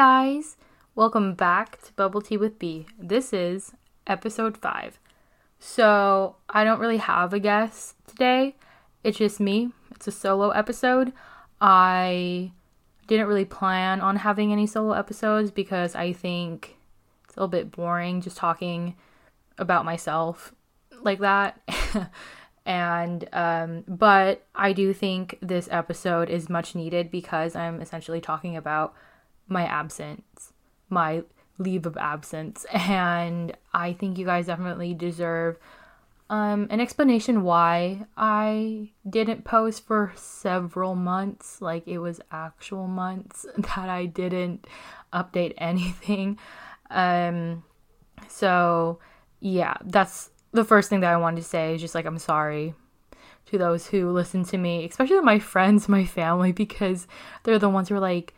guys, welcome back to Bubble Tea with B. This is episode 5. So, I don't really have a guest today. It's just me. It's a solo episode. I didn't really plan on having any solo episodes because I think it's a little bit boring just talking about myself like that. and um but I do think this episode is much needed because I'm essentially talking about my absence, my leave of absence, and I think you guys definitely deserve um, an explanation why I didn't post for several months. Like it was actual months that I didn't update anything. Um, so yeah, that's the first thing that I wanted to say is just like I'm sorry to those who listen to me, especially my friends, my family, because they're the ones who are like,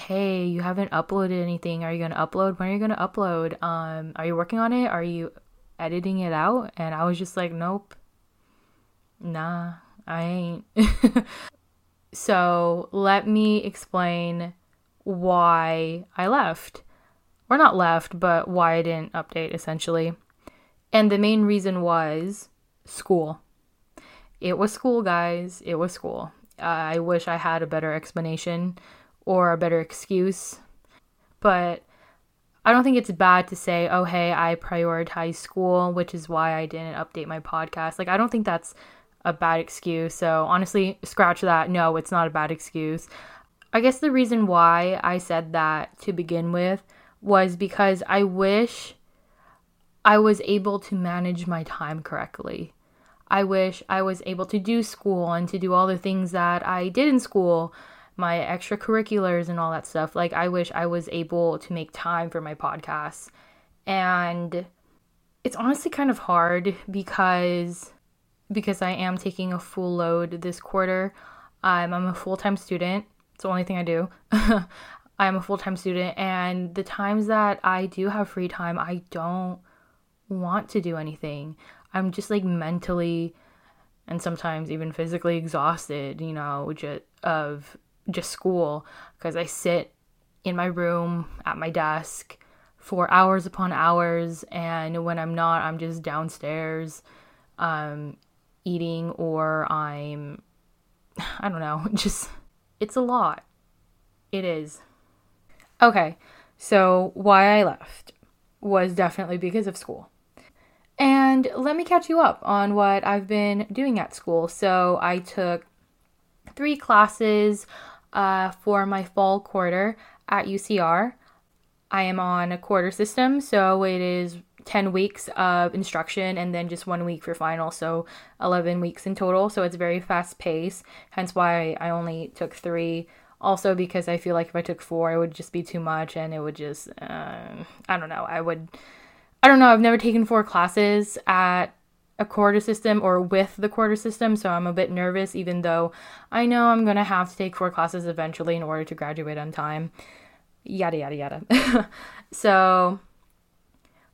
"Hey, you haven't uploaded anything. Are you gonna upload? When are you gonna upload? Um, are you working on it? Are you editing it out?" And I was just like, "Nope, nah, I ain't." so let me explain why I left, or not left, but why I didn't update essentially. And the main reason was school. It was school, guys. It was school. Uh, I wish I had a better explanation or a better excuse. But I don't think it's bad to say, oh, hey, I prioritize school, which is why I didn't update my podcast. Like, I don't think that's a bad excuse. So, honestly, scratch that. No, it's not a bad excuse. I guess the reason why I said that to begin with was because I wish I was able to manage my time correctly. I wish I was able to do school and to do all the things that I did in school, my extracurriculars and all that stuff. Like, I wish I was able to make time for my podcasts. And it's honestly kind of hard because because I am taking a full load this quarter. Um, I'm a full time student. It's the only thing I do. I'm a full time student, and the times that I do have free time, I don't want to do anything. I'm just like mentally and sometimes even physically exhausted, you know, just of just school because I sit in my room at my desk for hours upon hours and when I'm not, I'm just downstairs um eating or I'm I don't know, just it's a lot. It is. Okay. So why I left was definitely because of school. And let me catch you up on what I've been doing at school. So I took three classes uh, for my fall quarter at UCR. I am on a quarter system, so it is 10 weeks of instruction and then just one week for final, so 11 weeks in total. So it's very fast paced, hence why I only took three. Also, because I feel like if I took four, it would just be too much and it would just, uh, I don't know, I would I don't know, I've never taken four classes at a quarter system or with the quarter system, so I'm a bit nervous, even though I know I'm gonna have to take four classes eventually in order to graduate on time. Yada yada yada. so,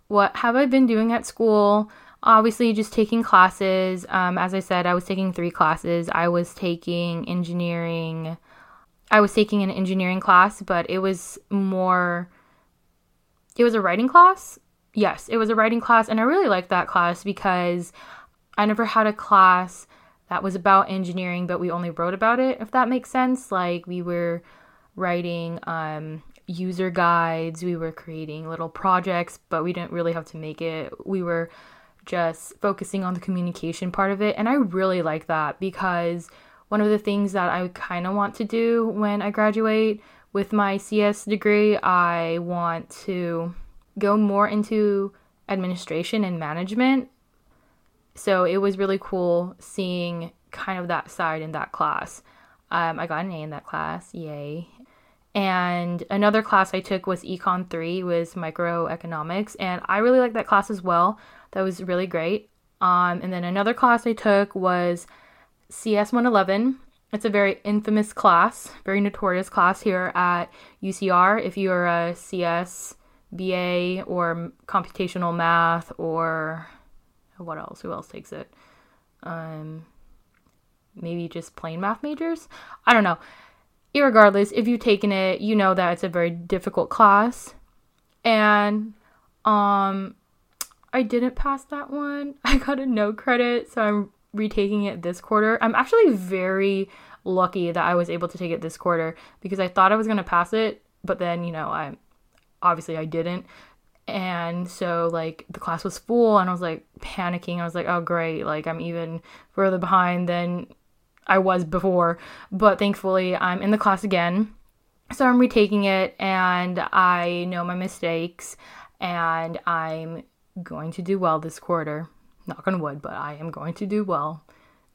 what have I been doing at school? Obviously, just taking classes. Um, as I said, I was taking three classes. I was taking engineering. I was taking an engineering class, but it was more. It was a writing class, yes, it was a writing class, and I really liked that class because I never had a class that was about engineering, but we only wrote about it, if that makes sense. Like we were writing um, user guides, we were creating little projects, but we didn't really have to make it. We were just focusing on the communication part of it, and I really like that because one of the things that I kind of want to do when I graduate with my CS degree, I want to go more into administration and management. So it was really cool seeing kind of that side in that class. Um, I got an A in that class, yay. And another class I took was Econ 3, was microeconomics, and I really liked that class as well. That was really great. Um, and then another class I took was CS 111. It's a very infamous class, very notorious class here at UCR. If you're a CS BA or computational math or what else? Who else takes it? Um, maybe just plain math majors? I don't know. irregardless, if you've taken it, you know that it's a very difficult class. And um I didn't pass that one. I got a no credit, so I'm retaking it this quarter. I'm actually very lucky that I was able to take it this quarter because I thought I was going to pass it, but then, you know, I obviously I didn't. And so like the class was full and I was like panicking. I was like, "Oh great, like I'm even further behind than I was before." But thankfully, I'm in the class again. So I'm retaking it and I know my mistakes and I'm going to do well this quarter. Knock on wood, but I am going to do well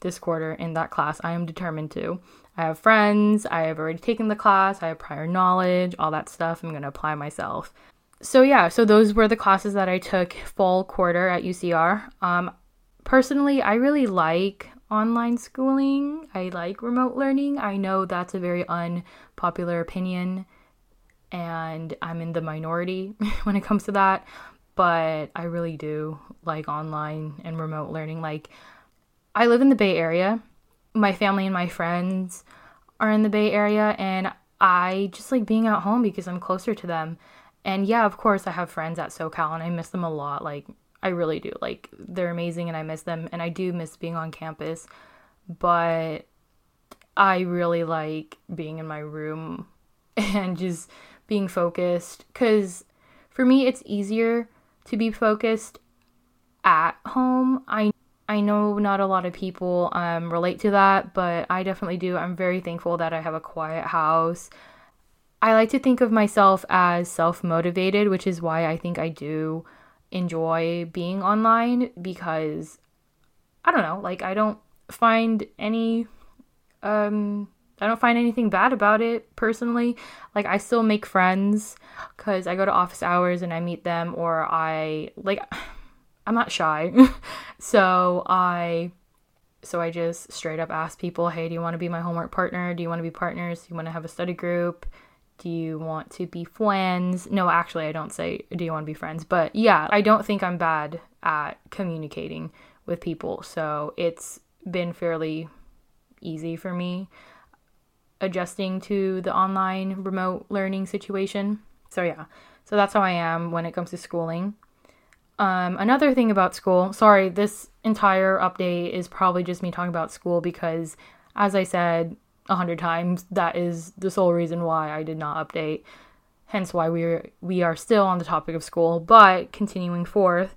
this quarter in that class. I am determined to. I have friends, I have already taken the class, I have prior knowledge, all that stuff. I'm going to apply myself. So, yeah, so those were the classes that I took fall quarter at UCR. Um, personally, I really like online schooling, I like remote learning. I know that's a very unpopular opinion, and I'm in the minority when it comes to that, but I really do like online and remote learning. Like, I live in the Bay Area. My family and my friends are in the Bay Area, and I just like being at home because I'm closer to them. And yeah, of course, I have friends at SoCal, and I miss them a lot. Like, I really do. Like, they're amazing, and I miss them, and I do miss being on campus. But I really like being in my room and just being focused because for me, it's easier to be focused at home. I I know not a lot of people um, relate to that, but I definitely do. I'm very thankful that I have a quiet house. I like to think of myself as self motivated, which is why I think I do enjoy being online because I don't know, like, I don't find any, um, I don't find anything bad about it personally. Like, I still make friends because I go to office hours and I meet them, or I, like, I'm not shy. so I so I just straight up ask people, "Hey, do you want to be my homework partner? Do you want to be partners? Do you want to have a study group? Do you want to be friends?" No, actually, I don't say, "Do you want to be friends?" But yeah, I don't think I'm bad at communicating with people. So it's been fairly easy for me adjusting to the online remote learning situation. So yeah. So that's how I am when it comes to schooling. Um, another thing about school, sorry, this entire update is probably just me talking about school because, as I said a hundred times, that is the sole reason why I did not update. Hence why we're we are still on the topic of school. But continuing forth,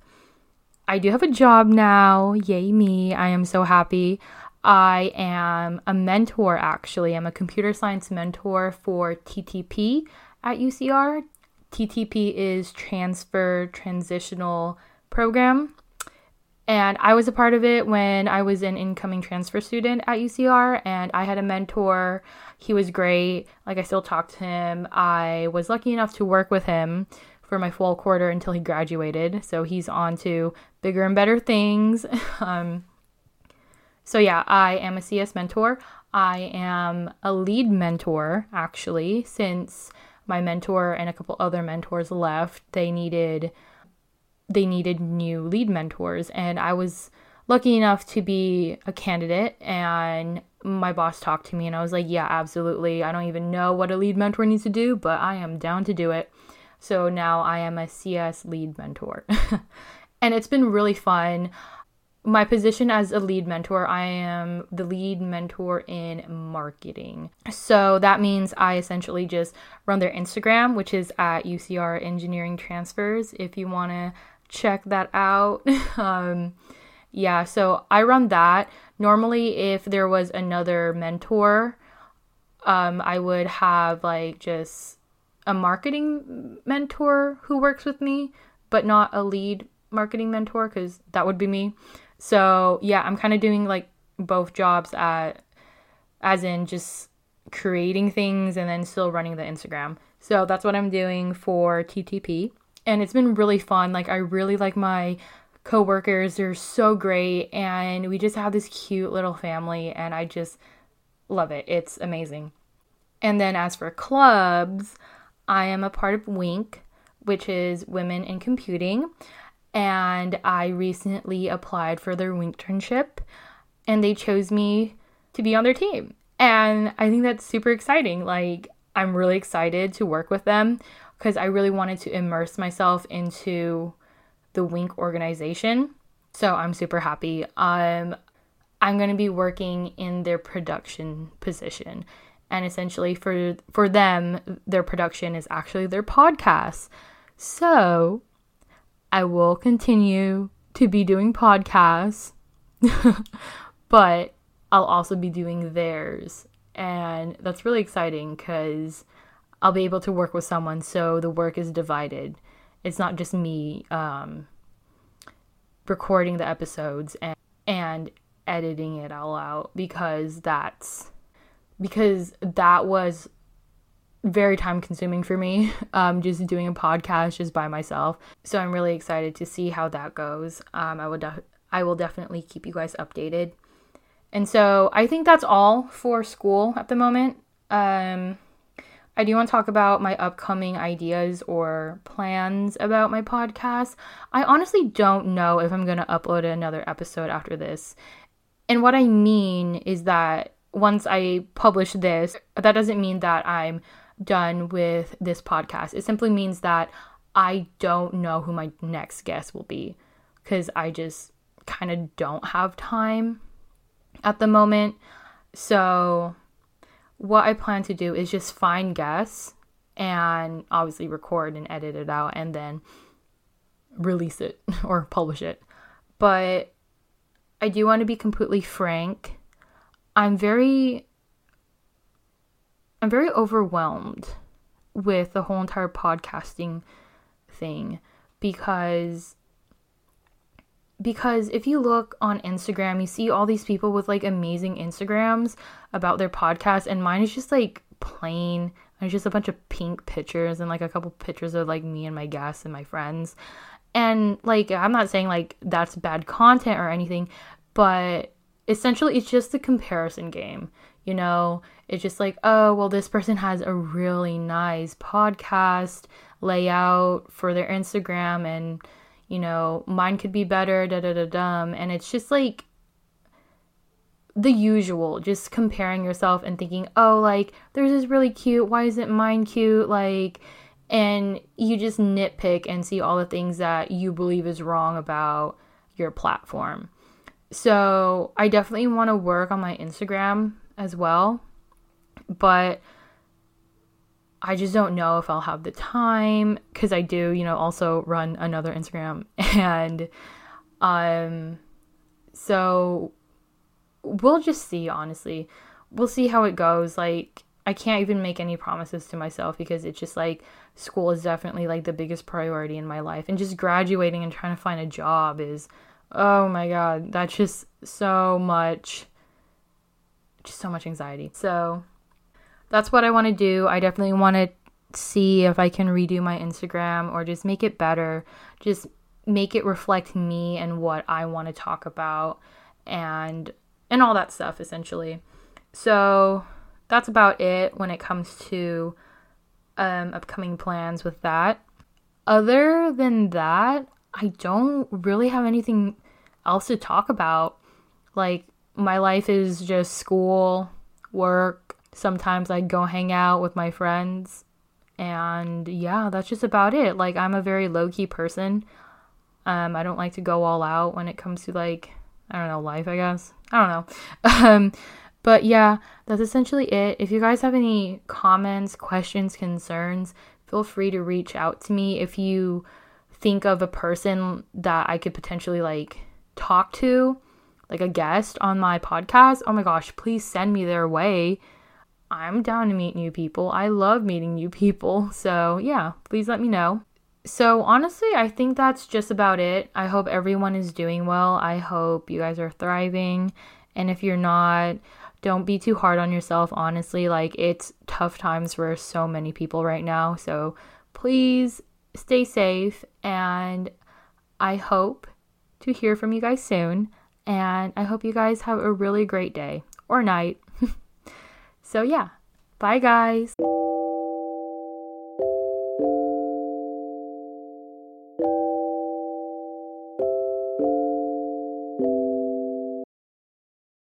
I do have a job now. Yay me! I am so happy. I am a mentor actually. I'm a computer science mentor for TTP at UCR. TTP is Transfer Transitional Program. And I was a part of it when I was an incoming transfer student at UCR, and I had a mentor. He was great. Like, I still talk to him. I was lucky enough to work with him for my fall quarter until he graduated. So he's on to bigger and better things. um, so, yeah, I am a CS mentor. I am a lead mentor, actually, since my mentor and a couple other mentors left, they needed they needed new lead mentors and I was lucky enough to be a candidate and my boss talked to me and I was like, "Yeah, absolutely. I don't even know what a lead mentor needs to do, but I am down to do it." So now I am a CS lead mentor. and it's been really fun my position as a lead mentor, I am the lead mentor in marketing. So that means I essentially just run their Instagram, which is at UCR Engineering Transfers, if you want to check that out. um, yeah, so I run that. Normally, if there was another mentor, um, I would have like just a marketing mentor who works with me, but not a lead marketing mentor because that would be me. So yeah, I'm kind of doing like both jobs at as in just creating things and then still running the Instagram. So that's what I'm doing for TTP. And it's been really fun. Like I really like my coworkers. They're so great and we just have this cute little family and I just love it. It's amazing. And then as for clubs, I am a part of Wink, which is Women in Computing and I recently applied for their internship and they chose me to be on their team. And I think that's super exciting. Like, I'm really excited to work with them because I really wanted to immerse myself into the Wink organization. So I'm super happy. Um, I'm going to be working in their production position. And essentially for for them, their production is actually their podcast. So I will continue to be doing podcasts, but I'll also be doing theirs. And that's really exciting because I'll be able to work with someone so the work is divided. It's not just me um, recording the episodes and, and editing it all out because that's because that was very time consuming for me um, just doing a podcast just by myself. So i'm really excited to see how that goes. Um, i will i will definitely keep you guys updated. And so i think that's all for school at the moment. Um, i do want to talk about my upcoming ideas or plans about my podcast. I honestly don't know if i'm going to upload another episode after this. And what i mean is that once i publish this that doesn't mean that i'm done with this podcast. It simply means that I don't know who my next guest will be because I just kind of don't have time at the moment. So, what I plan to do is just find guests and obviously record and edit it out and then release it or publish it. But I do want to be completely frank. I'm very I'm very overwhelmed with the whole entire podcasting thing because because if you look on Instagram, you see all these people with like amazing Instagrams about their podcast, and mine is just like plain. It's just a bunch of pink pictures and like a couple pictures of like me and my guests and my friends. And like, I'm not saying like that's bad content or anything, but essentially it's just a comparison game. You know, it's just like, oh, well, this person has a really nice podcast layout for their Instagram, and, you know, mine could be better, da da da dum. And it's just like the usual, just comparing yourself and thinking, oh, like, theirs is really cute. Why isn't mine cute? Like, and you just nitpick and see all the things that you believe is wrong about your platform. So, I definitely want to work on my Instagram as well. But I just don't know if I'll have the time because I do, you know, also run another Instagram and um so we'll just see honestly. We'll see how it goes. Like I can't even make any promises to myself because it's just like school is definitely like the biggest priority in my life and just graduating and trying to find a job is oh my god, that's just so much just so much anxiety. So that's what I want to do. I definitely want to see if I can redo my Instagram or just make it better. Just make it reflect me and what I want to talk about and and all that stuff essentially. So that's about it when it comes to um, upcoming plans with that. Other than that, I don't really have anything else to talk about. Like my life is just school, work. Sometimes I go hang out with my friends. And yeah, that's just about it. Like I'm a very low key person. Um, I don't like to go all out when it comes to like I don't know life. I guess I don't know. um, but yeah, that's essentially it. If you guys have any comments, questions, concerns, feel free to reach out to me. If you think of a person that I could potentially like talk to, like a guest on my podcast, oh my gosh, please send me their way. I'm down to meet new people. I love meeting new people. So, yeah, please let me know. So, honestly, I think that's just about it. I hope everyone is doing well. I hope you guys are thriving. And if you're not, don't be too hard on yourself, honestly. Like, it's tough times for so many people right now. So, please stay safe. And I hope to hear from you guys soon. And I hope you guys have a really great day or night. so, yeah, bye, guys.